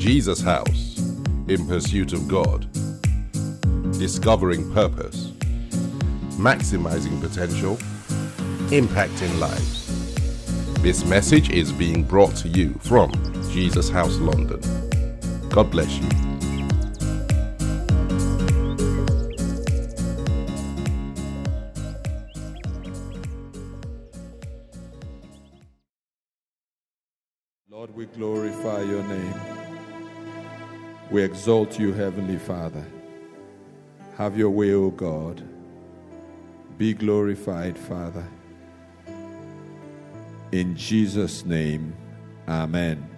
Jesus House in pursuit of God, discovering purpose, maximizing potential, impacting lives. This message is being brought to you from Jesus House London. God bless you. Lord, we glorify your name. We exalt you, Heavenly Father. Have your way, O God. Be glorified, Father. In Jesus' name, Amen.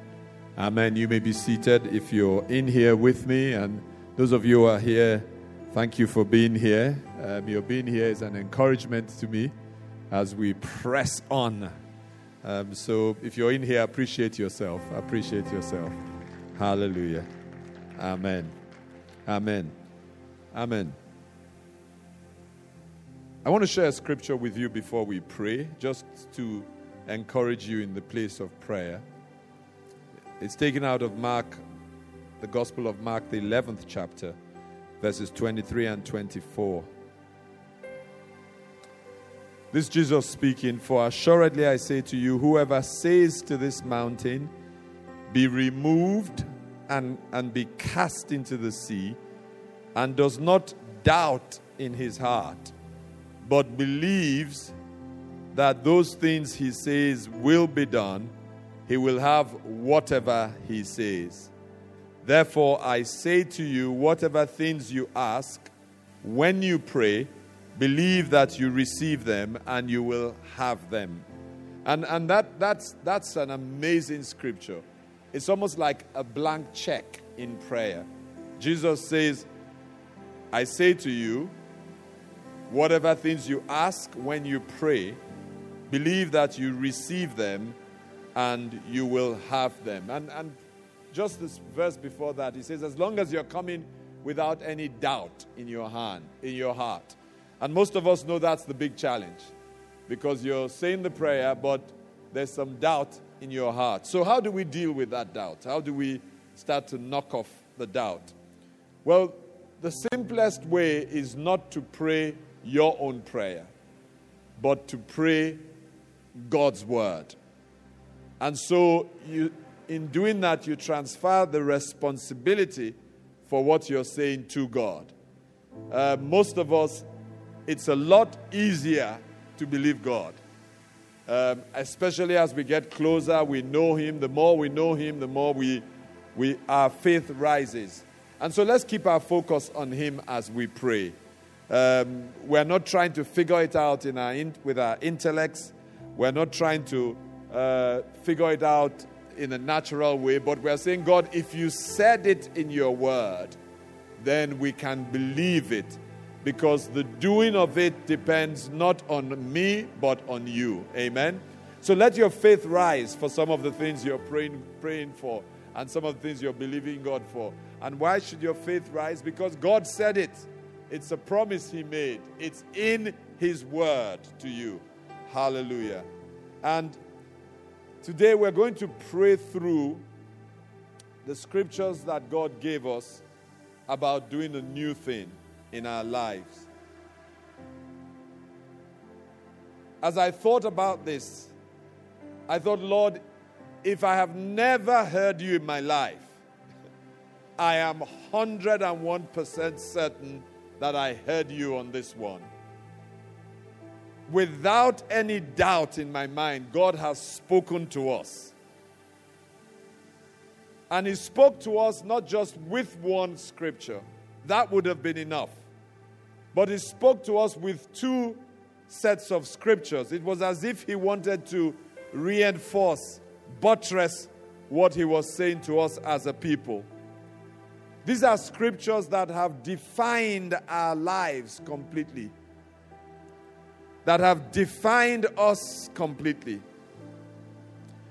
Amen. You may be seated if you're in here with me, and those of you who are here, thank you for being here. Um, your being here is an encouragement to me as we press on. Um, so if you're in here, appreciate yourself. Appreciate yourself. Hallelujah. Amen. Amen. Amen. I want to share a scripture with you before we pray, just to encourage you in the place of prayer. It's taken out of Mark, the Gospel of Mark, the 11th chapter, verses 23 and 24. This Jesus speaking, For assuredly I say to you, whoever says to this mountain, Be removed and, and be cast into the sea, and does not doubt in his heart, but believes that those things he says will be done, he will have whatever he says. Therefore, I say to you, whatever things you ask, when you pray, believe that you receive them and you will have them. And, and that, that's, that's an amazing scripture. It's almost like a blank check in prayer. Jesus says, I say to you, whatever things you ask when you pray, believe that you receive them and you will have them. And, and just this verse before that, he says, as long as you're coming without any doubt in your hand, in your heart. And most of us know that's the big challenge because you're saying the prayer, but there's some doubt in your heart. So, how do we deal with that doubt? How do we start to knock off the doubt? Well, the simplest way is not to pray your own prayer, but to pray God's word. And so, you, in doing that, you transfer the responsibility for what you're saying to God. Uh, most of us, it's a lot easier to believe God. Um, especially as we get closer, we know Him. The more we know Him, the more we, we, our faith rises. And so let's keep our focus on Him as we pray. Um, we're not trying to figure it out in our in, with our intellects. We're not trying to uh, figure it out in a natural way, but we're saying, God, if you said it in your word, then we can believe it because the doing of it depends not on me but on you. Amen. So let your faith rise for some of the things you're praying, praying for and some of the things you're believing God for. And why should your faith rise? Because God said it. It's a promise He made. It's in His word to you. Hallelujah. And today we're going to pray through the scriptures that God gave us about doing a new thing in our lives. As I thought about this, I thought, Lord, if I have never heard you in my life, I am 101% certain that I heard you on this one. Without any doubt in my mind, God has spoken to us. And He spoke to us not just with one scripture, that would have been enough. But He spoke to us with two sets of scriptures. It was as if He wanted to reinforce, buttress what He was saying to us as a people. These are scriptures that have defined our lives completely, that have defined us completely.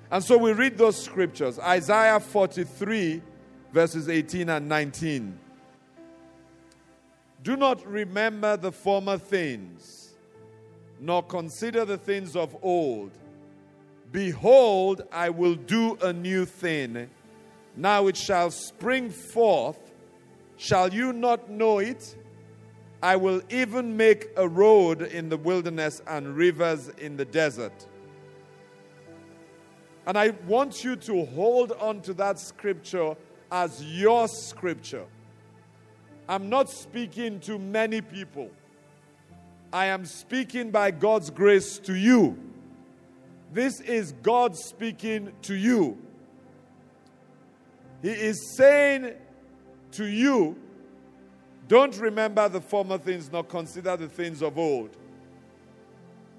And so we read those scriptures Isaiah 43, verses 18 and 19. Do not remember the former things, nor consider the things of old. Behold, I will do a new thing. Now it shall spring forth. Shall you not know it? I will even make a road in the wilderness and rivers in the desert. And I want you to hold on to that scripture as your scripture. I'm not speaking to many people. I am speaking by God's grace to you. This is God speaking to you. He is saying to you, don't remember the former things, nor consider the things of old.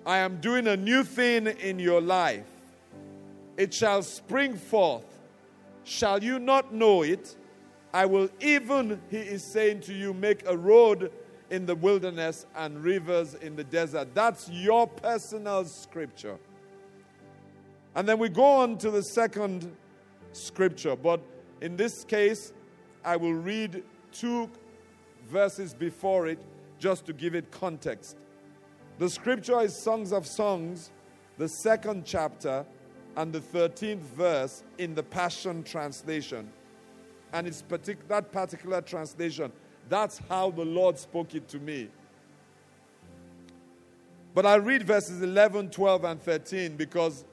I am doing a new thing in your life. It shall spring forth. Shall you not know it? I will even, he is saying to you, make a road in the wilderness and rivers in the desert. That's your personal scripture. And then we go on to the second scripture. But in this case, I will read two verses before it just to give it context. The scripture is Songs of Songs, the second chapter, and the 13th verse in the Passion Translation. And it's partic- that particular translation, that's how the Lord spoke it to me. But I'll read verses 11, 12, and 13 because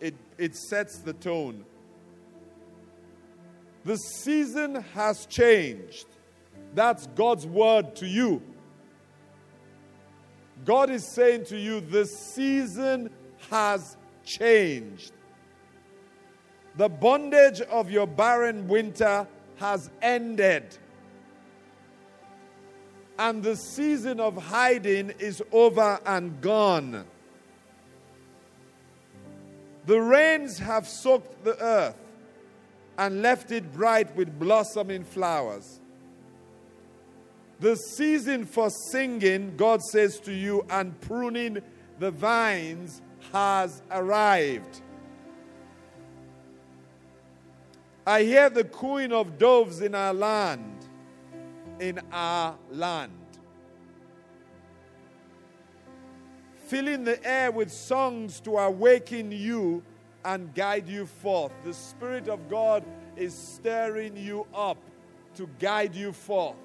it, it sets the tone. The season has changed. That's God's word to you. God is saying to you, the season has changed. The bondage of your barren winter has ended. And the season of hiding is over and gone. The rains have soaked the earth and left it bright with blossoming flowers. The season for singing, God says to you, and pruning the vines has arrived. I hear the cooing of doves in our land, in our land. Filling the air with songs to awaken you and guide you forth. The Spirit of God is stirring you up to guide you forth.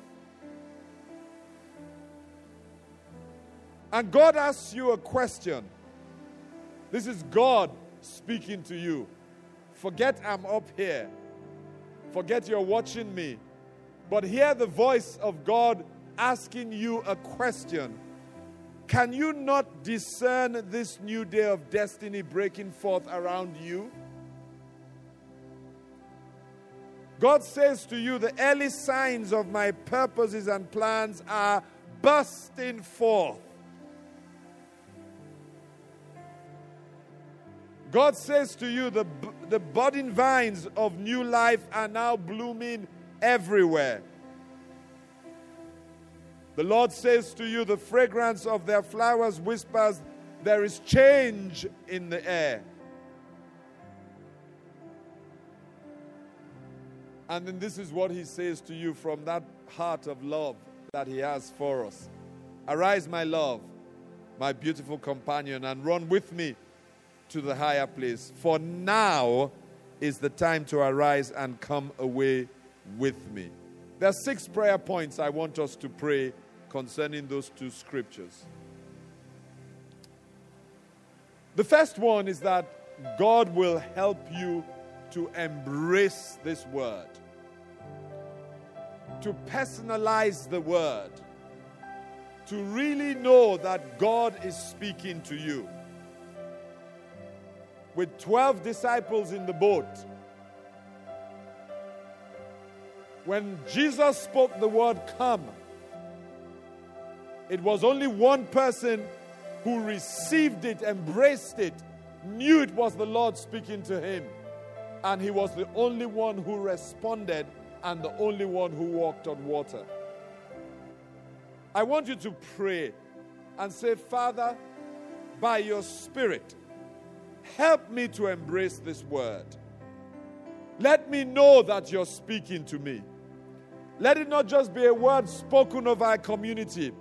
And God asks you a question. This is God speaking to you. Forget I'm up here. Forget you're watching me. But hear the voice of God asking you a question. Can you not discern this new day of destiny breaking forth around you? God says to you, the early signs of my purposes and plans are bursting forth. God says to you, the, the budding vines of new life are now blooming everywhere. The Lord says to you, the fragrance of their flowers whispers, there is change in the air. And then this is what He says to you from that heart of love that He has for us Arise, my love, my beautiful companion, and run with me to the higher place. For now is the time to arise and come away with me. There are six prayer points I want us to pray concerning those two scriptures. The first one is that God will help you to embrace this word, to personalize the word, to really know that God is speaking to you with 12 disciples in the boat. When Jesus spoke the word come, it was only one person who received it, embraced it, knew it was the Lord speaking to him. And he was the only one who responded and the only one who walked on water. I want you to pray and say, Father, by your Spirit, Help me to embrace this word. Let me know that you're speaking to me. Let it not just be a word spoken of our community,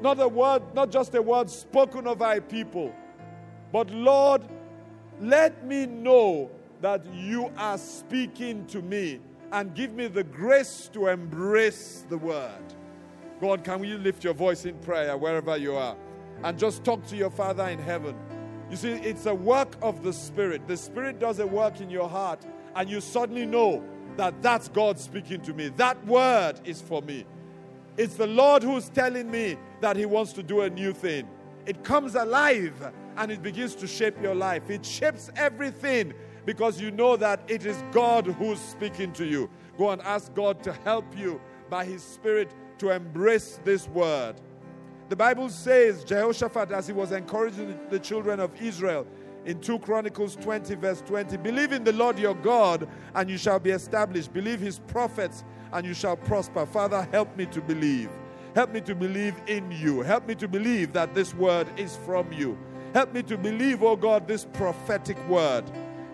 not a word, not just a word spoken of our people, but Lord, let me know that you are speaking to me and give me the grace to embrace the word. God, can you lift your voice in prayer wherever you are and just talk to your Father in heaven? You see, it's a work of the Spirit. The Spirit does a work in your heart, and you suddenly know that that's God speaking to me. That word is for me. It's the Lord who's telling me that He wants to do a new thing. It comes alive and it begins to shape your life. It shapes everything because you know that it is God who's speaking to you. Go and ask God to help you by His Spirit to embrace this word. The Bible says, Jehoshaphat, as he was encouraging the children of Israel in 2 Chronicles 20, verse 20, believe in the Lord your God, and you shall be established. Believe his prophets, and you shall prosper. Father, help me to believe. Help me to believe in you. Help me to believe that this word is from you. Help me to believe, oh God, this prophetic word.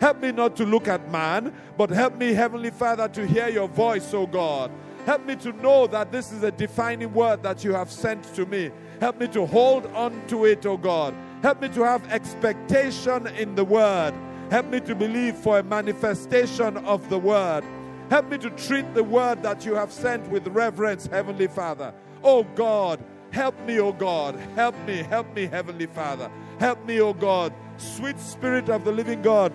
Help me not to look at man, but help me, Heavenly Father, to hear your voice, oh God. Help me to know that this is a defining word that you have sent to me. Help me to hold on to it, oh God. Help me to have expectation in the word. Help me to believe for a manifestation of the word. Help me to treat the word that you have sent with reverence, Heavenly Father. Oh God, help me, oh God. Help me, help me, Heavenly Father. Help me, oh God. Sweet Spirit of the living God,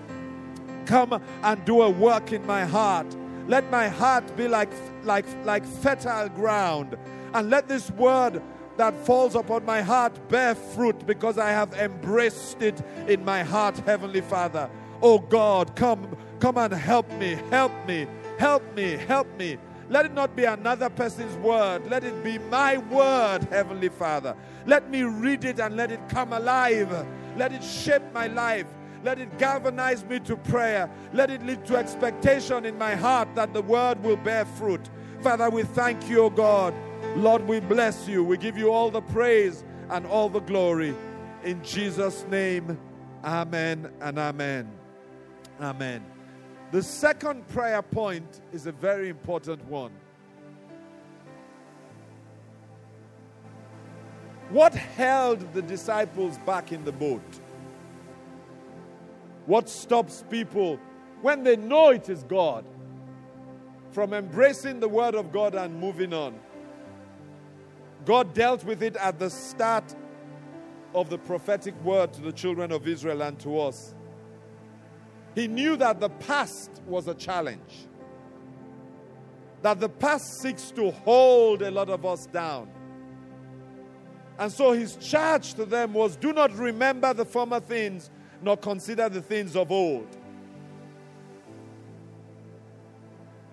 come and do a work in my heart. Let my heart be like, like, like fertile ground. And let this word that falls upon my heart bear fruit because I have embraced it in my heart, Heavenly Father. Oh God, come, come and help me, help me, help me, help me. Let it not be another person's word. Let it be my word, Heavenly Father. Let me read it and let it come alive. Let it shape my life. Let it galvanize me to prayer. Let it lead to expectation in my heart that the word will bear fruit. Father, we thank you, O God. Lord, we bless you. We give you all the praise and all the glory. In Jesus' name, amen and amen. Amen. The second prayer point is a very important one. What held the disciples back in the boat? What stops people when they know it is God from embracing the Word of God and moving on? God dealt with it at the start of the prophetic word to the children of Israel and to us. He knew that the past was a challenge, that the past seeks to hold a lot of us down. And so his charge to them was do not remember the former things, nor consider the things of old.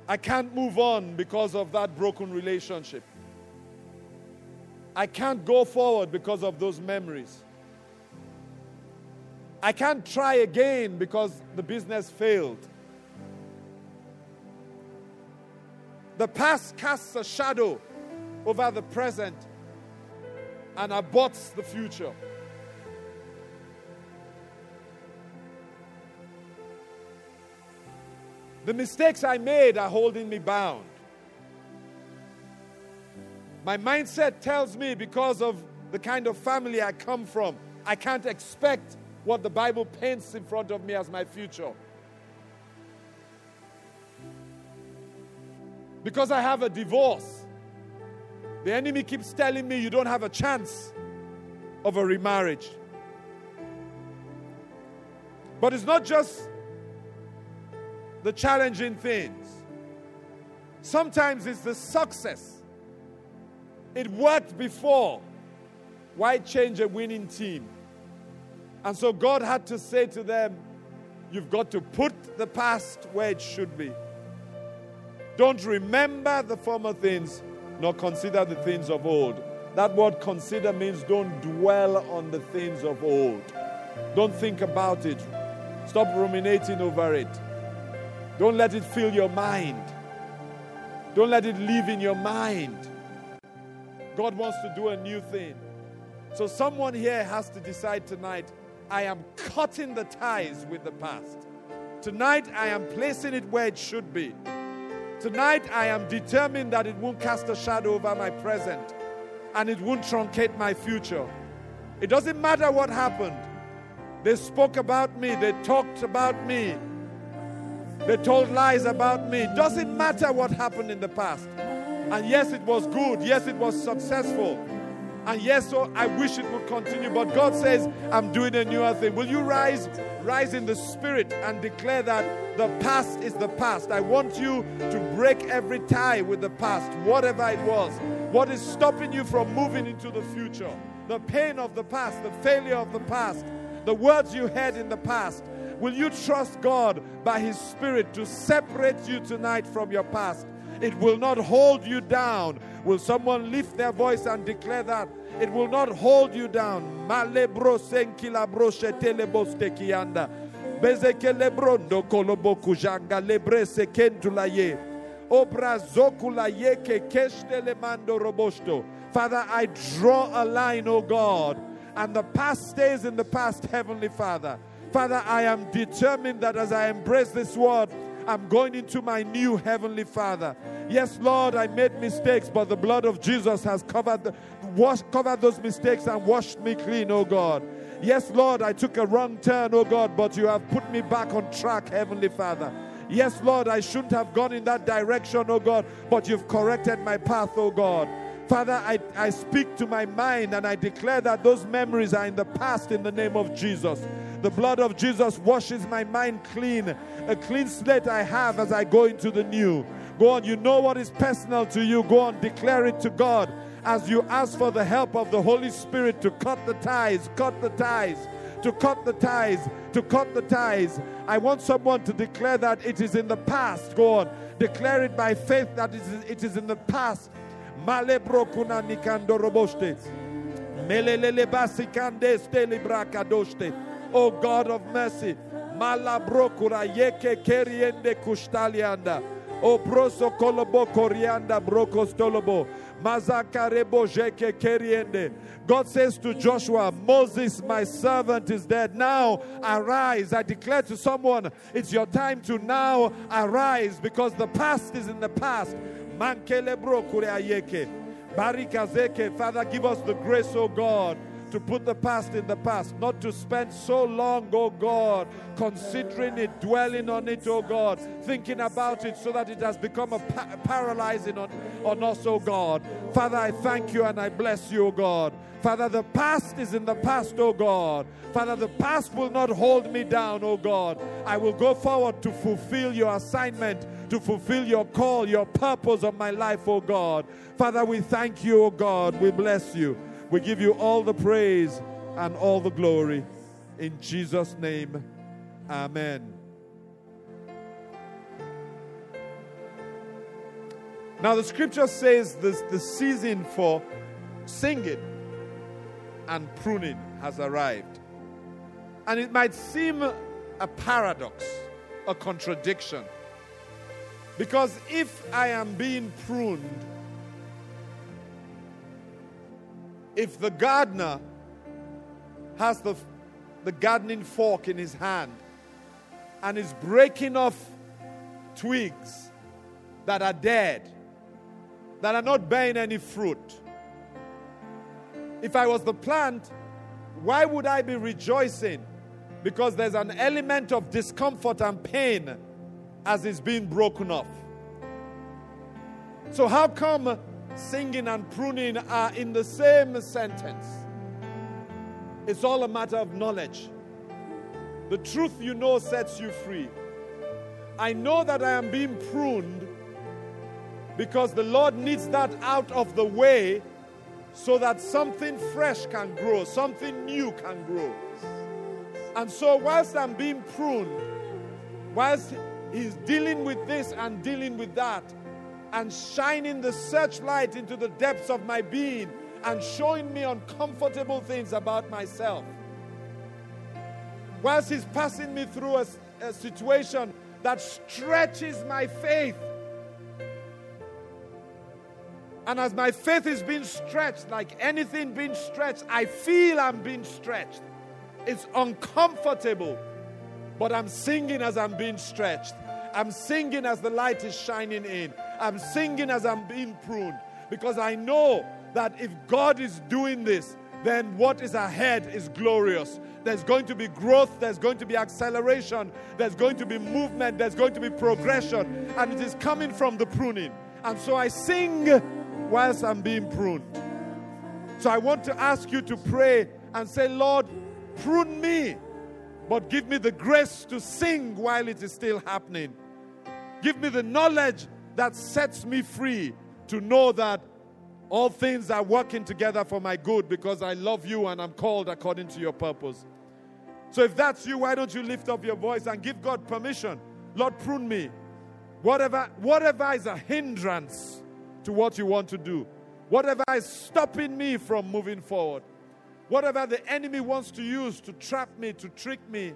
I can't move on because of that broken relationship. I can't go forward because of those memories. I can't try again because the business failed. The past casts a shadow over the present and aborts the future. The mistakes I made are holding me bound. My mindset tells me because of the kind of family I come from, I can't expect what the Bible paints in front of me as my future. Because I have a divorce, the enemy keeps telling me you don't have a chance of a remarriage. But it's not just the challenging things, sometimes it's the success it worked before. Why change a winning team? And so God had to say to them, You've got to put the past where it should be. Don't remember the former things, nor consider the things of old. That word consider means don't dwell on the things of old. Don't think about it. Stop ruminating over it. Don't let it fill your mind. Don't let it live in your mind. God wants to do a new thing. So, someone here has to decide tonight I am cutting the ties with the past. Tonight, I am placing it where it should be. Tonight, I am determined that it won't cast a shadow over my present and it won't truncate my future. It doesn't matter what happened. They spoke about me, they talked about me, They told lies about me. Doesn't matter what happened in the past. And yes, it was good. Yes, it was successful. And yes, so I wish it would continue. But God says, I'm doing a newer thing. Will you rise, rise in the spirit and declare that the past is the past? I want you to break every tie with the past, whatever it was. What is stopping you from moving into the future? The pain of the past, the failure of the past, the words you heard in the past. Will you trust God by His Spirit to separate you tonight from your past? It will not hold you down. Will someone lift their voice and declare that? It will not hold you down. Father, I draw a line, O God, and the past stays in the past, Heavenly Father. Father, I am determined that as I embrace this word, I'm going into my new Heavenly Father. Yes, Lord, I made mistakes, but the blood of Jesus has covered, the, washed, covered those mistakes and washed me clean, oh God. Yes, Lord, I took a wrong turn, oh God, but you have put me back on track, Heavenly Father. Yes, Lord, I shouldn't have gone in that direction, oh God, but you've corrected my path, oh God. Father, I, I speak to my mind and I declare that those memories are in the past in the name of Jesus. The blood of Jesus washes my mind clean. A clean slate I have as I go into the new. Go on, you know what is personal to you. Go on, declare it to God as you ask for the help of the Holy Spirit to cut the ties, cut the ties, to cut the ties, to cut the ties. I want someone to declare that it is in the past. Go on, declare it by faith that it is, in the past. Malebro kuna nikando roboste. Melelele basikande steli brakadoste. O God of mercy. Malabrokura yeke keriende kustalianda. O broso kolobo korianda brokostolobo. Mazakarebo jeke keriende. God says to Joshua, Moses, my servant, is dead. Now arise. I declare to someone, it's your time to now arise because the past is in the past. Mankelebro kureayeke. Barikazeke. Father, give us the grace, O God to put the past in the past, not to spend so long, oh God, considering it, dwelling on it, oh God, thinking about it so that it has become a pa- paralyzing on, on us, oh God. Father, I thank you and I bless you, oh God. Father, the past is in the past, oh God. Father, the past will not hold me down, oh God. I will go forward to fulfill your assignment, to fulfill your call, your purpose of my life, oh God. Father, we thank you, oh God. We bless you. We give you all the praise and all the glory. In Jesus' name, amen. Now, the scripture says this, the season for singing and pruning has arrived. And it might seem a paradox, a contradiction. Because if I am being pruned, if the gardener has the, the gardening fork in his hand and is breaking off twigs that are dead, that are not bearing any fruit, if I was the plant, why would I be rejoicing? Because there's an element of discomfort and pain as it's being broken off. So, how come singing and pruning are in the same sentence. It's all a matter of knowledge. The truth you know sets you free. I know that I am being pruned because the Lord needs that out of the way so that something fresh can grow, something new can grow. And so, whilst I'm being pruned, whilst He's dealing with this and dealing with that, and shining the searchlight into the depths of my being and showing me uncomfortable things about myself. Whilst He's passing me through a, a situation that stretches my faith. And as my faith is being stretched, like anything being stretched, I feel I'm being stretched. It's uncomfortable, but I'm singing as I'm being stretched. I'm singing as the light is shining in. I'm singing as I'm being pruned because I know that if God is doing this, then what is ahead is glorious. There's going to be growth, there's going to be acceleration, there's going to be movement, there's going to be progression, and it is coming from the pruning. And so I sing whilst I'm being pruned. So I want to ask you to pray and say, Lord, prune me, but give me the grace to sing while it is still happening. Give me the knowledge that sets me free to know that all things are working together for my good because I love you and I'm called according to your purpose. So if that's you, why don't you lift up your voice and give God permission? Lord, prune me. Whatever, whatever is a hindrance to what you want to do, whatever is stopping me from moving forward, whatever the enemy wants to use to trap me, to trick me,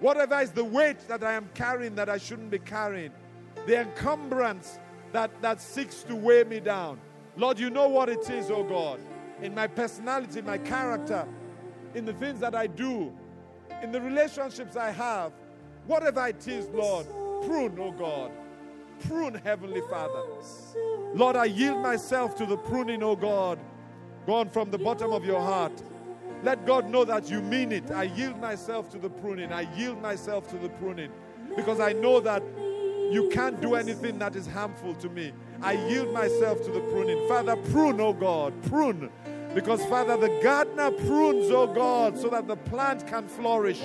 whatever is the weight that I am carrying that I shouldn't be carrying, the encumbrance that, that seeks to weigh me down. Lord, you know what it is, oh God, in my personality, my character, in the things that I do, in the relationships I have, whatever it is, Lord, prune, oh God. Prune, Heavenly Father. Lord, I yield myself to the pruning, oh God, gone from the bottom of your heart. Let God know that you mean it. I yield myself to the pruning. I yield myself to the pruning because I know that you can't do anything that is harmful to me. I yield myself to the pruning. Father, prune, oh God, prune because, Father, the gardener prunes, oh God, so that the plant can flourish.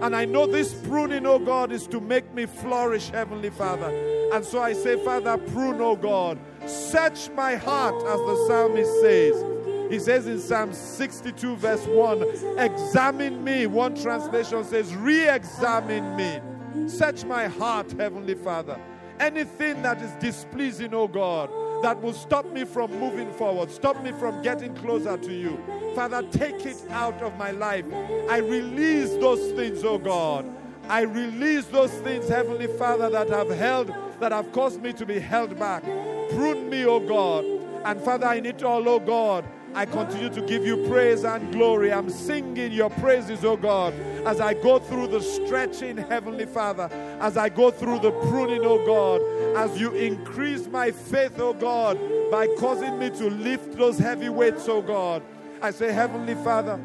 And I know this pruning, oh God, is to make me flourish, Heavenly Father. And so I say, Father, prune, oh God. Search my heart, as the psalmist says. He says in Psalm 62, verse 1, Examine me. One translation says, Re examine me. Search my heart, Heavenly Father. Anything that is displeasing, oh God, that will stop me from moving forward, stop me from getting closer to you. Father, take it out of my life. I release those things, oh God. I release those things, Heavenly Father, that have held, that have caused me to be held back. Prune me, oh God. And Father, in it all, oh God, I continue to give you praise and glory. I'm singing your praises, oh God, as I go through the stretching, Heavenly Father, as I go through the pruning, oh God, as you increase my faith, oh God, by causing me to lift those heavy weights, oh God. I say, Heavenly Father,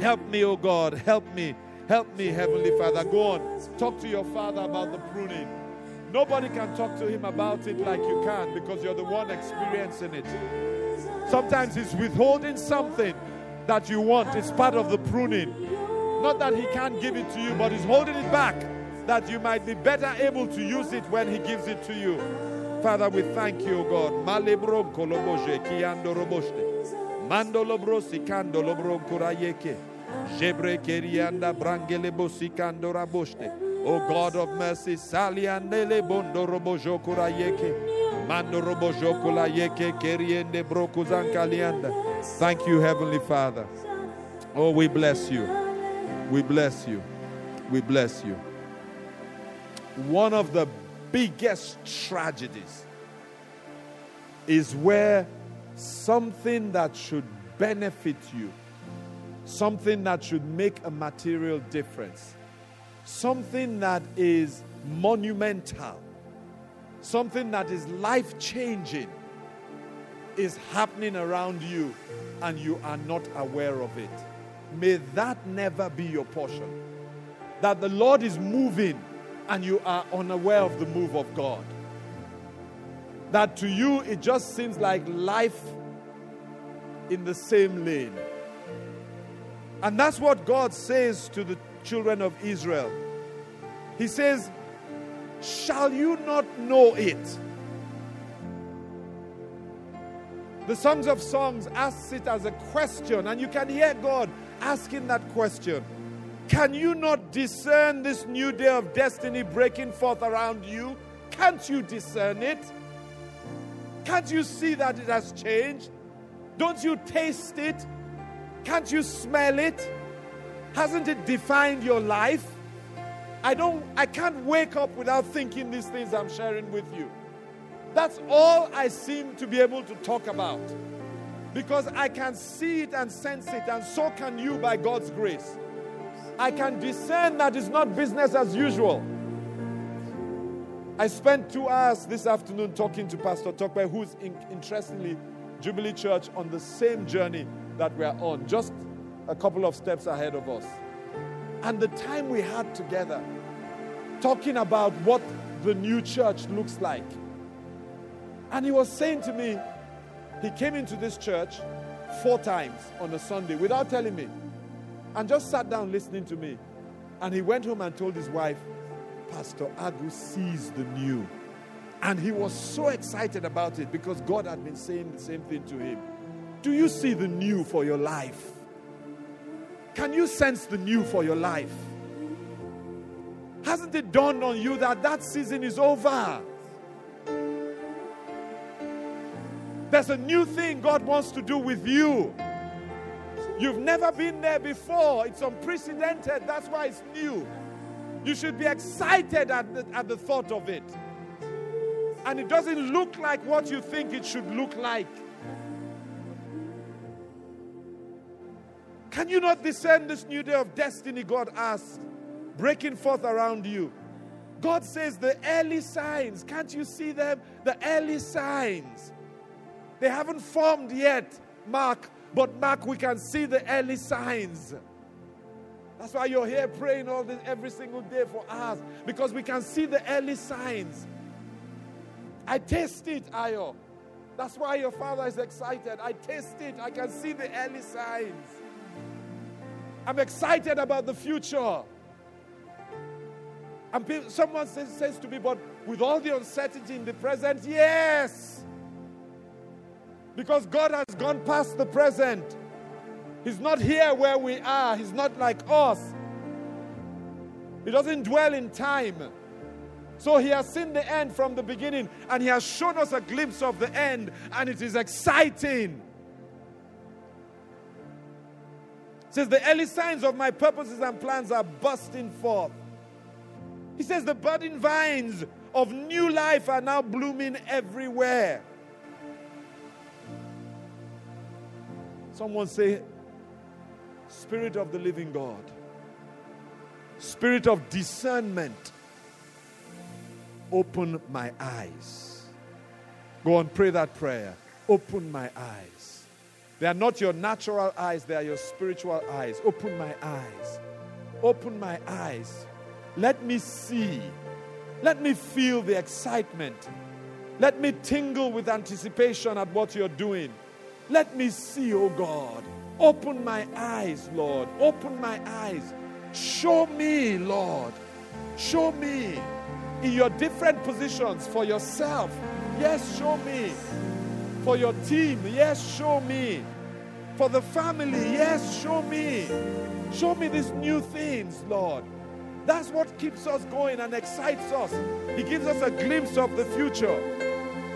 help me, oh God, help me. Help me, Heavenly Father. Go on. Talk to your Father about the pruning. Nobody can talk to him about it like you can because you're the one experiencing it. Sometimes He's withholding something that you want. It's part of the pruning. Not that He can't give it to you, but He's holding it back that you might be better able to use it when He gives it to you. Father, we thank you, God. O God of mercy, bondo robojo kurayeke. Thank you, Heavenly Father. Oh, we bless you. We bless you. We bless you. One of the biggest tragedies is where something that should benefit you, something that should make a material difference, something that is monumental something that is life changing is happening around you and you are not aware of it. May that never be your portion. That the Lord is moving and you are unaware of the move of God. That to you it just seems like life in the same lane. And that's what God says to the children of Israel. He says, Shall you not know it? The Songs of Songs asks it as a question, and you can hear God asking that question. Can you not discern this new day of destiny breaking forth around you? Can't you discern it? Can't you see that it has changed? Don't you taste it? Can't you smell it? Hasn't it defined your life? I don't I can't wake up without thinking these things I'm sharing with you. That's all I seem to be able to talk about. Because I can see it and sense it, and so can you by God's grace. I can discern that it's not business as usual. I spent two hours this afternoon talking to Pastor Tokwe, who's in, interestingly Jubilee Church on the same journey that we're on, just a couple of steps ahead of us. And the time we had together, talking about what the new church looks like. And he was saying to me, he came into this church four times on a Sunday without telling me and just sat down listening to me. And he went home and told his wife, Pastor Agu sees the new. And he was so excited about it because God had been saying the same thing to him. Do you see the new for your life? Can you sense the new for your life? Hasn't it dawned on you that that season is over? There's a new thing God wants to do with you. You've never been there before. It's unprecedented. That's why it's new. You should be excited at the, at the thought of it. And it doesn't look like what you think it should look like. Can you not discern this new day of destiny God asked, breaking forth around you? God says the early signs. Can't you see them? The early signs. They haven't formed yet, Mark, but Mark, we can see the early signs. That's why you're here praying all this every single day for us, because we can see the early signs. I taste it, Ayo. That's why your father is excited. I taste it. I can see the early signs. I'm excited about the future. And someone says, says to me, but with all the uncertainty in the present, yes. Because God has gone past the present. He's not here where we are, He's not like us. He doesn't dwell in time. So He has seen the end from the beginning and He has shown us a glimpse of the end, and it is exciting. Says, The early signs of my purposes and plans are bursting forth. He says, The budding vines of new life are now blooming everywhere. Someone say, Spirit of the living God, Spirit of discernment, open my eyes. Go and pray that prayer. Open my eyes. They are not your natural eyes, they are your spiritual eyes. Open my eyes. Open my eyes. Let me see. Let me feel the excitement. Let me tingle with anticipation at what you're doing. Let me see, oh God. Open my eyes, Lord. Open my eyes. Show me, Lord. Show me in your different positions for yourself. Yes, show me. For your team. Yes, show me. For the family. Yes, show me. Show me these new things, Lord. That's what keeps us going and excites us. He gives us a glimpse of the future.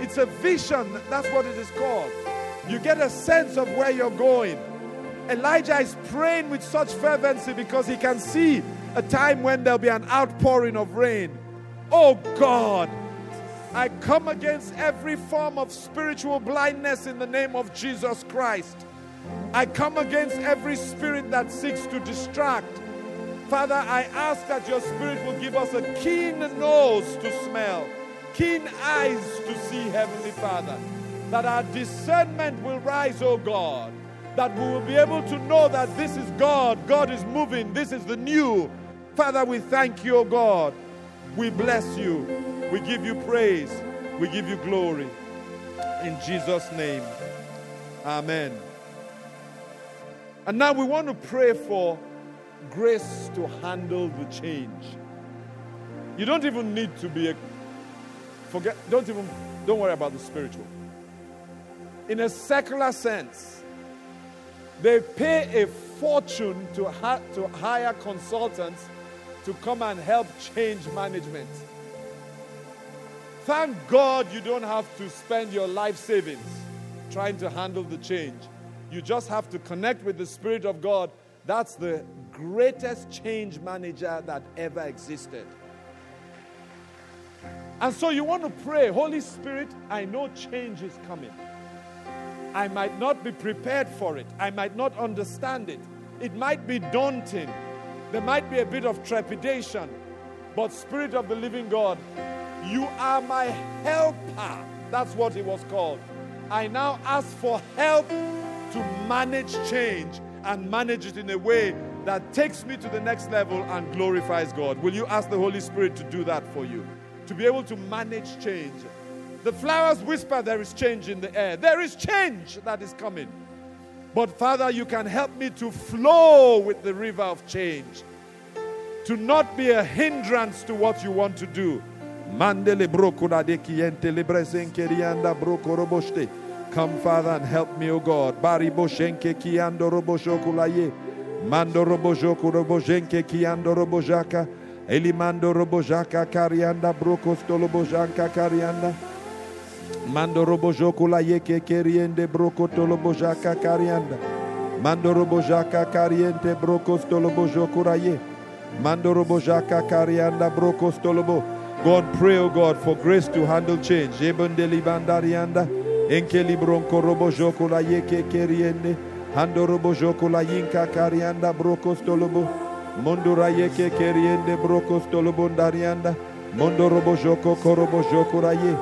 It's a vision. That's what it is called. You get a sense of where you're going. Elijah is praying with such fervency because he can see a time when there'll be an outpouring of rain. Oh God, I come against every form of spiritual blindness in the name of Jesus Christ. I come against every spirit that seeks to distract. Father, I ask that your spirit will give us a keen nose to smell, keen eyes to see, Heavenly Father that our discernment will rise, oh God, that we will be able to know that this is God, God is moving, this is the new. Father, we thank you, oh God. We bless you. We give you praise. We give you glory. In Jesus' name. Amen. And now we want to pray for grace to handle the change. You don't even need to be a forget don't even don't worry about the spiritual in a secular sense. They pay a fortune to, ha- to hire consultants to come and help change management. Thank God you don't have to spend your life savings trying to handle the change. You just have to connect with the Spirit of God. That's the greatest change manager that ever existed. And so you want to pray, Holy Spirit, I know change is coming. I might not be prepared for it. I might not understand it. It might be daunting. There might be a bit of trepidation. But, Spirit of the living God, you are my helper. That's what it was called. I now ask for help to manage change and manage it in a way that takes me to the next level and glorifies God. Will you ask the Holy Spirit to do that for you? To be able to manage change. The flowers whisper there is change in the air. There is change that is coming. But Father, you can help me to flow with the river of change, to not be a hindrance to what you want to do. Mandele brokura de kiente lebresen kerianda brokoroboshte. Come, Father, and help me, O God. Bari boshenke kiando roboshokulaye. Mando robojoku robojenke kiando robojaka. Elimando robojaka karianda brokostolo bojanka karianda. Mando robojoku la yeke keriende brokotolo bojaka karianda. Mando robojaka kariente brokostolo bojoku raye. Mando robojaka karianda brokostolo bo. God, pray, O God, for grace to handle change. Ebondeli bandarianda. Enkeli bronco robo joko la yeke keriende. Hando robo joko la yinka karianda brokos tolobo. Mondo ra yeke keriende brokos tolobo ndarianda. Mondo robo joko korobo joko ra ye.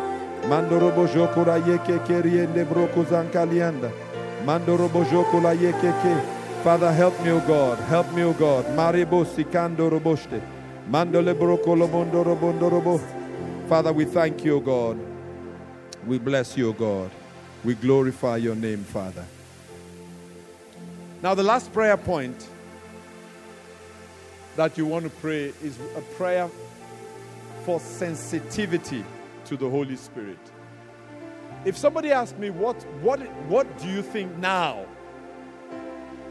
Mando robo joko ra yeke keriende brokos ankalianda. Mando robo joko la yeke ke. Father, help me, O God. Help me, O God. Maribo sikando roboste. Father, we thank you, God. We bless you, God. We glorify your name, Father. Now, the last prayer point that you want to pray is a prayer for sensitivity to the Holy Spirit. If somebody asks me, what, what, what do you think now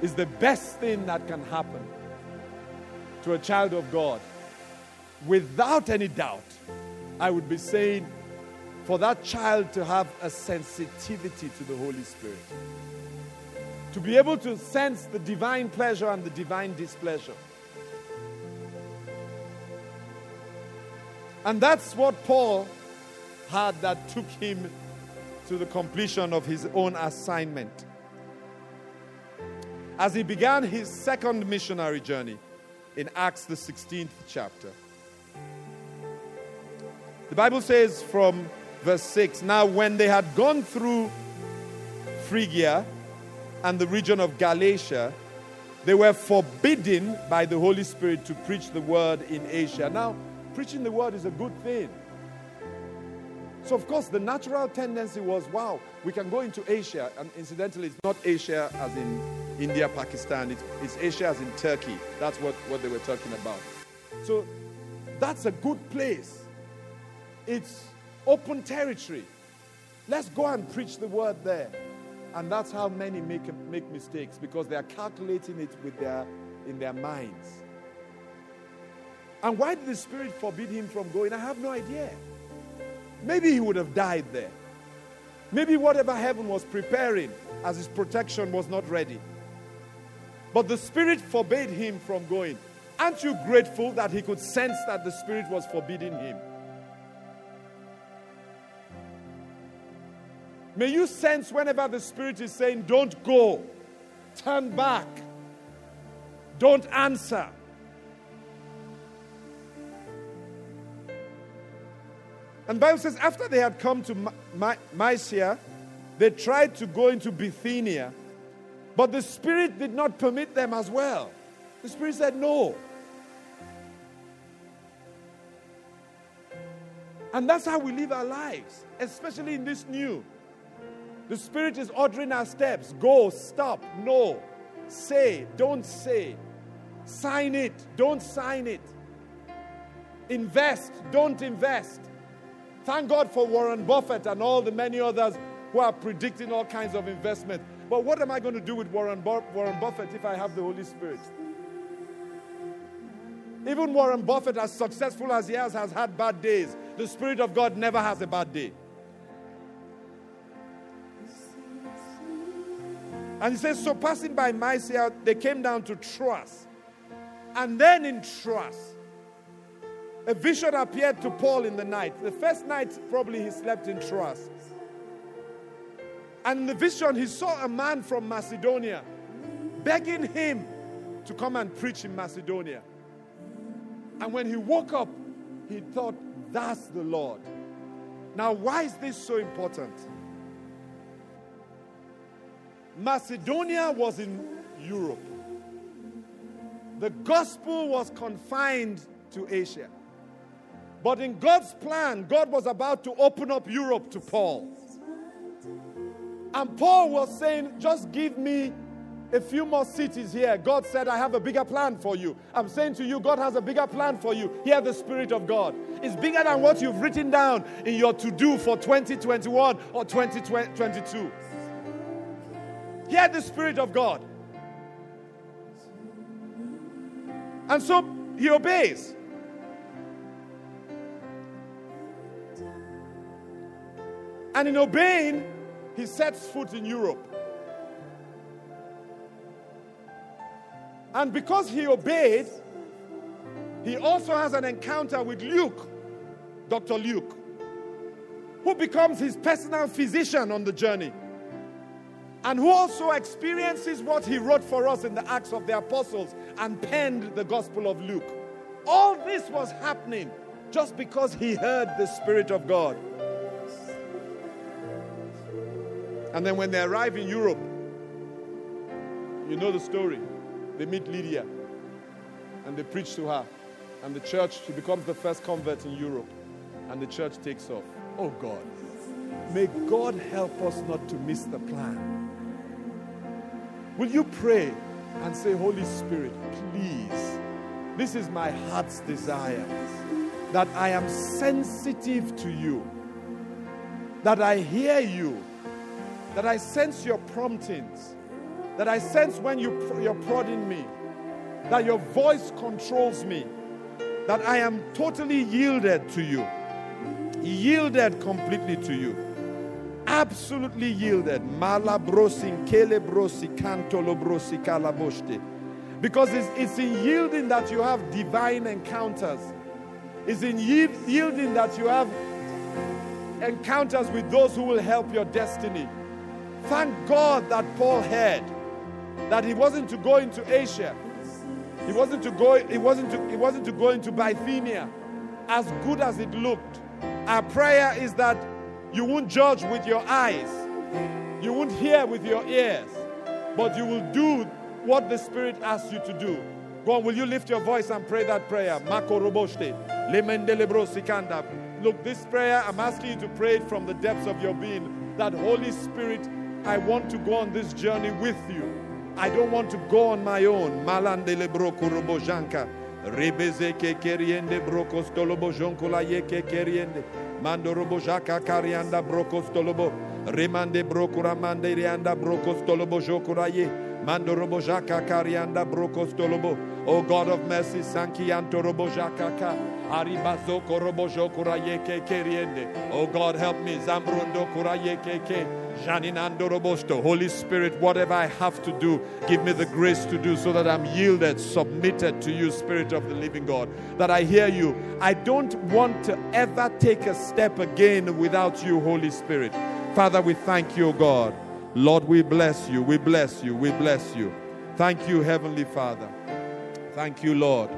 is the best thing that can happen to a child of God? Without any doubt, I would be saying, for that child to have a sensitivity to the Holy Spirit, to be able to sense the divine pleasure and the divine displeasure. And that's what Paul had that took him to the completion of his own assignment. As he began his second missionary journey in Acts, the 16th chapter. The Bible says from verse 6 Now, when they had gone through Phrygia and the region of Galatia, they were forbidden by the Holy Spirit to preach the word in Asia. Now, preaching the word is a good thing. So, of course, the natural tendency was wow, we can go into Asia. And incidentally, it's not Asia as in India, Pakistan, it's, it's Asia as in Turkey. That's what, what they were talking about. So, that's a good place. It's open territory. Let's go and preach the word there. And that's how many make, make mistakes because they are calculating it with their, in their minds. And why did the Spirit forbid him from going? I have no idea. Maybe he would have died there. Maybe whatever heaven was preparing as his protection was not ready. But the Spirit forbade him from going. Aren't you grateful that he could sense that the Spirit was forbidding him? May you sense whenever the Spirit is saying, Don't go, turn back, don't answer. And Bible says after they had come to My- Mysia, they tried to go into Bithynia, but the Spirit did not permit them as well. The Spirit said no. And that's how we live our lives, especially in this new. The Spirit is ordering our steps. Go, stop, no. Say, don't say. Sign it, don't sign it. Invest, don't invest. Thank God for Warren Buffett and all the many others who are predicting all kinds of investment. But what am I going to do with Warren, Bu- Warren Buffett if I have the Holy Spirit? Even Warren Buffett, as successful as he has, has had bad days. The Spirit of God never has a bad day. And he says, So passing by Mysia, they came down to Troas. And then in Troas, a vision appeared to Paul in the night. The first night, probably he slept in Troas. And in the vision, he saw a man from Macedonia begging him to come and preach in Macedonia. And when he woke up, he thought, That's the Lord. Now, why is this so important? Macedonia was in Europe. The gospel was confined to Asia. But in God's plan, God was about to open up Europe to Paul. And Paul was saying, Just give me a few more cities here. God said, I have a bigger plan for you. I'm saying to you, God has a bigger plan for you. Hear the Spirit of God. It's bigger than what you've written down in your to do for 2021 or 2022. Hear the Spirit of God. And so he obeys. And in obeying, he sets foot in Europe. And because he obeyed, he also has an encounter with Luke, Dr. Luke, who becomes his personal physician on the journey and who also experiences what he wrote for us in the Acts of the Apostles and penned the Gospel of Luke. All this was happening just because he heard the Spirit of God. And then when they arrive in Europe, you know the story. They meet Lydia and they preach to her. And the church, she becomes the first convert in Europe. And the church takes off. Oh God. May God help us not to miss the plan. Will you pray and say, Holy Spirit, please, this is my heart's desire that I am sensitive to you, that I hear you, that I sense your promptings, that I sense when you, you're prodding me, that your voice controls me, that I am totally yielded to you, yielded completely to you, absolutely yielded. Mala brosin kele brosi kantolo brosi kalaboshte. Because it's, it's in yielding that you have divine encounters. It's in yielding that you have encounters with those who will help your destiny. Thank God that Paul had that he wasn't to go into Asia. He wasn't to go, he wasn't to, he wasn't to go into Bithynia as good as it looked. Our prayer is that you won't judge with your eyes, you won't hear with your ears, but you will do what the Spirit asks you to do. Go on, will you lift your voice and pray that prayer? Look, this prayer, I'm asking you to pray it from the depths of your being. That Holy Spirit, I want to go on this journey with you. I don't want to go on my own. Malandele broko robojanka. Rebeze ke keriende brokos tolobo jonkola ye ke keriende. Mando robojaka karianda brokos tolobo. Remande brokura mande rianda brokos tolobo jokura ye. Mando robojaka karianda brokos tolobo. O God of mercy, sanki sankianto robojaka ka. Aribazo korobojo kurayeke keriende. Oh God, help me. Zambrundo kurayeke ke. Janinando robosto. Holy Spirit, whatever I have to do, give me the grace to do so that I'm yielded, submitted to you, Spirit of the living God. That I hear you. I don't want to ever take a step again without you, Holy Spirit. Father, we thank you, God. Lord, we bless you. We bless you. We bless you. Thank you, Heavenly Father. Thank you, Lord.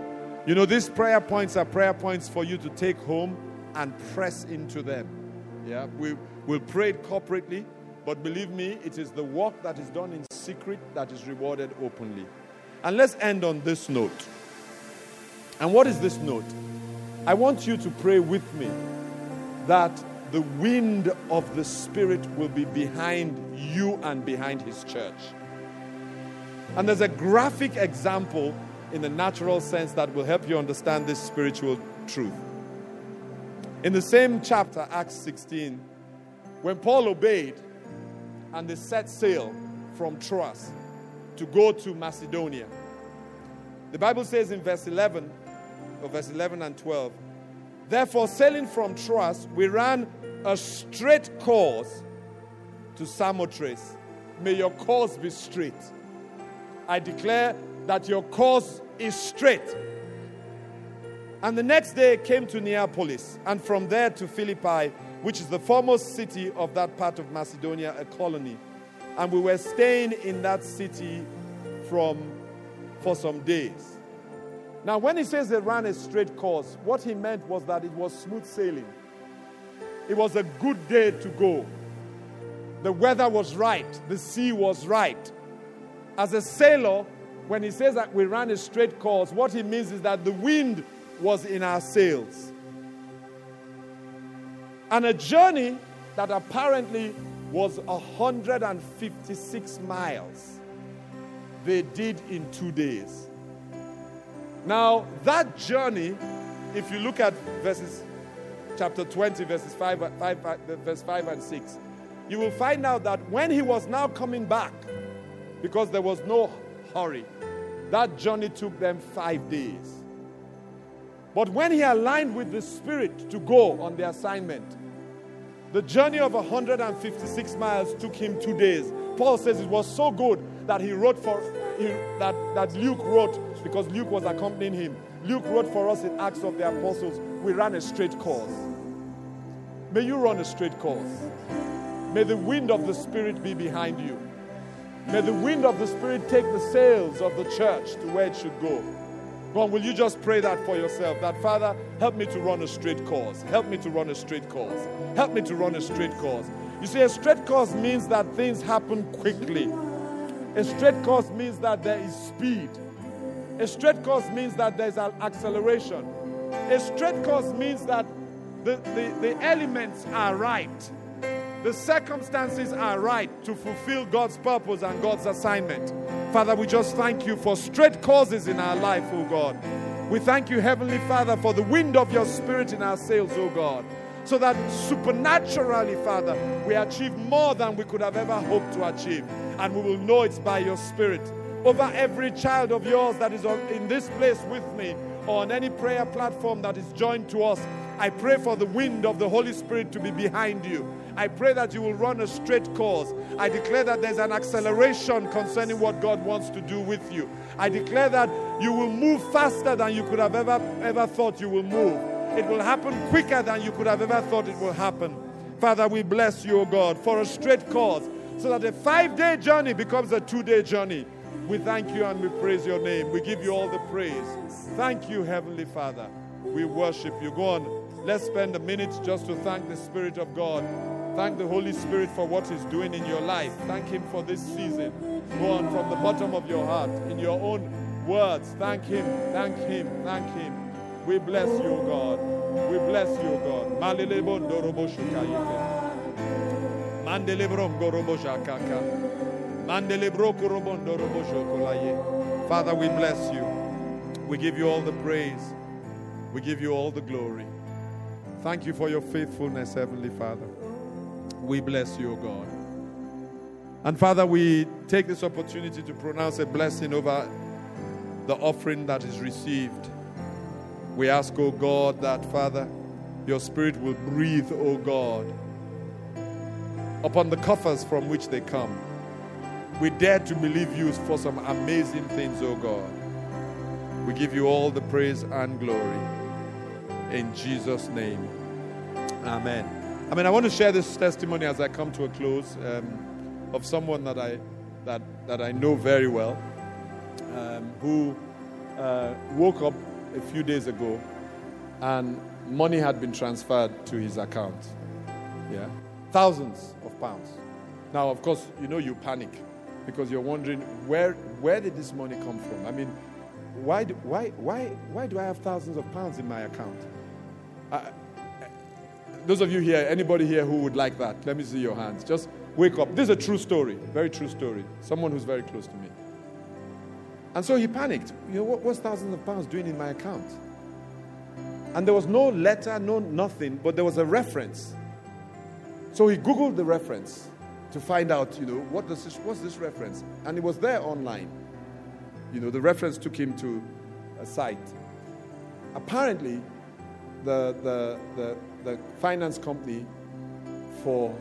You know, these prayer points are prayer points for you to take home and press into them. Yeah, we will pray it corporately, but believe me, it is the work that is done in secret that is rewarded openly. And let's end on this note. And what is this note? I want you to pray with me that the wind of the Spirit will be behind you and behind His church. And there's a graphic example in the natural sense that will help you understand this spiritual truth. In the same chapter, Acts 16, when Paul obeyed and they set sail from Troas to go to Macedonia, the Bible says in verse 11, or verse 11 and 12, Therefore, sailing from Troas, we ran a straight course to Samothrace. May your course be straight. I declare that your course is straight. And the next day came to Neapolis, and from there to Philippi, which is the foremost city of that part of Macedonia, a colony. And we were staying in that city from for some days. Now, when he says they ran a straight course, what he meant was that it was smooth sailing. It was a good day to go. The weather was right, the sea was right. As a sailor, when he says that we ran a straight course, what he means is that the wind was in our sails. And a journey that apparently was 156 miles, they did in two days. Now, that journey, if you look at verses chapter 20, verses 5, 5, 5, verse 5 and 6, you will find out that when he was now coming back, because there was no hurry, that journey took them five days. But when he aligned with the Spirit to go on the assignment, the journey of 156 miles took him two days. Paul says it was so good that he wrote for he, that, that Luke wrote because Luke was accompanying him. Luke wrote for us in Acts of the Apostles, we ran a straight course. May you run a straight course. May the wind of the Spirit be behind you. May the wind of the Spirit take the sails of the church to where it should go. Go on, will you just pray that for yourself? That Father, help me to run a straight course. Help me to run a straight course. Help me to run a straight course. You see, a straight course means that things happen quickly. A straight course means that there is speed. A straight course means that there's an acceleration. A straight course means that the, the, the elements are right. The circumstances are right to fulfill God's purpose and God's assignment. Father, we just thank you for straight causes in our life, oh God. We thank you, Heavenly Father, for the wind of your spirit in our sails, oh God, so that supernaturally, Father, we achieve more than we could have ever hoped to achieve. And we will know it's by your spirit. Over every child of yours that is in this place with me, or on any prayer platform that is joined to us, I pray for the wind of the Holy Spirit to be behind you. I pray that you will run a straight course. I declare that there's an acceleration concerning what God wants to do with you. I declare that you will move faster than you could have ever, ever thought you will move. It will happen quicker than you could have ever thought it will happen. Father, we bless you, O God, for a straight course so that a five day journey becomes a two day journey. We thank you and we praise your name. We give you all the praise. Thank you, Heavenly Father. We worship you. Go on. Let's spend a minute just to thank the Spirit of God Thank the Holy Spirit for what He's doing in your life. Thank Him for this season. Go on from the bottom of your heart, in your own words. Thank Him, thank Him, thank Him. We bless you, God. We bless you, God. Father, we bless you. We give you all the praise. We give you all the glory. Thank you for your faithfulness, Heavenly Father. We bless you, God. And Father, we take this opportunity to pronounce a blessing over the offering that is received. We ask, O God, that Father, your Spirit will breathe, O God, upon the coffers from which they come. We dare to believe you for some amazing things, O God. We give you all the praise and glory. In Jesus' name, Amen. I mean, I want to share this testimony as I come to a close um, of someone that I, that, that I know very well um, who uh, woke up a few days ago and money had been transferred to his account. Yeah. Thousands of pounds. Now, of course, you know you panic because you're wondering where, where did this money come from? I mean, why do, why, why, why do I have thousands of pounds in my account? Those of you here, anybody here who would like that, let me see your hands. Just wake up. This is a true story, very true story. Someone who's very close to me. And so he panicked. You know, what, what's thousands of pounds doing in my account? And there was no letter, no nothing, but there was a reference. So he Googled the reference to find out, you know, what does this, what's this reference? And it was there online. You know, the reference took him to a site. Apparently, the, the, the, the finance company for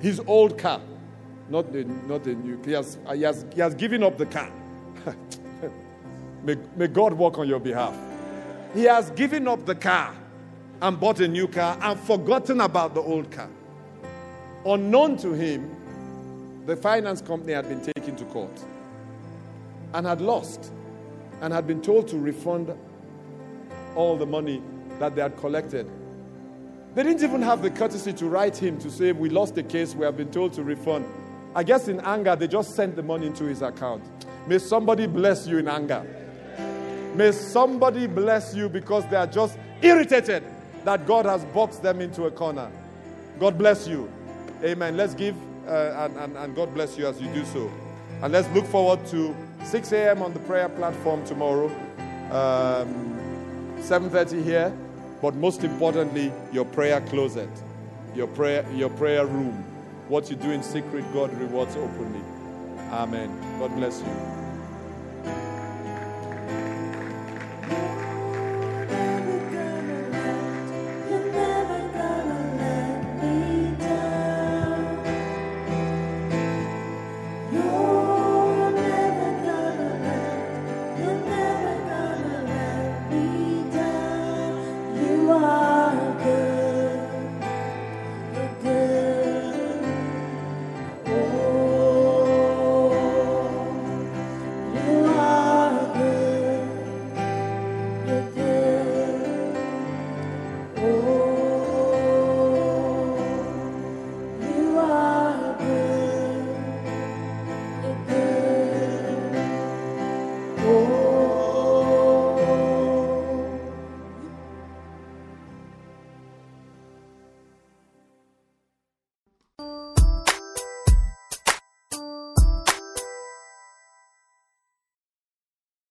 his old car, not the, not the new. He has, he, has, he has given up the car. may, may God work on your behalf. He has given up the car and bought a new car and forgotten about the old car. Unknown to him, the finance company had been taken to court and had lost and had been told to refund all the money that they had collected They didn't even have the courtesy to write him to say, We lost the case, we have been told to refund. I guess in anger, they just sent the money into his account. May somebody bless you in anger. May somebody bless you because they are just irritated that God has boxed them into a corner. God bless you. Amen. Let's give uh, and, and, and God bless you as you do so. And let's look forward to 6 a.m. on the prayer platform tomorrow, um, 7:30 here, but most importantly, your prayer closet, your prayer, your prayer room. What you do in secret, God rewards openly. Amen. God bless you.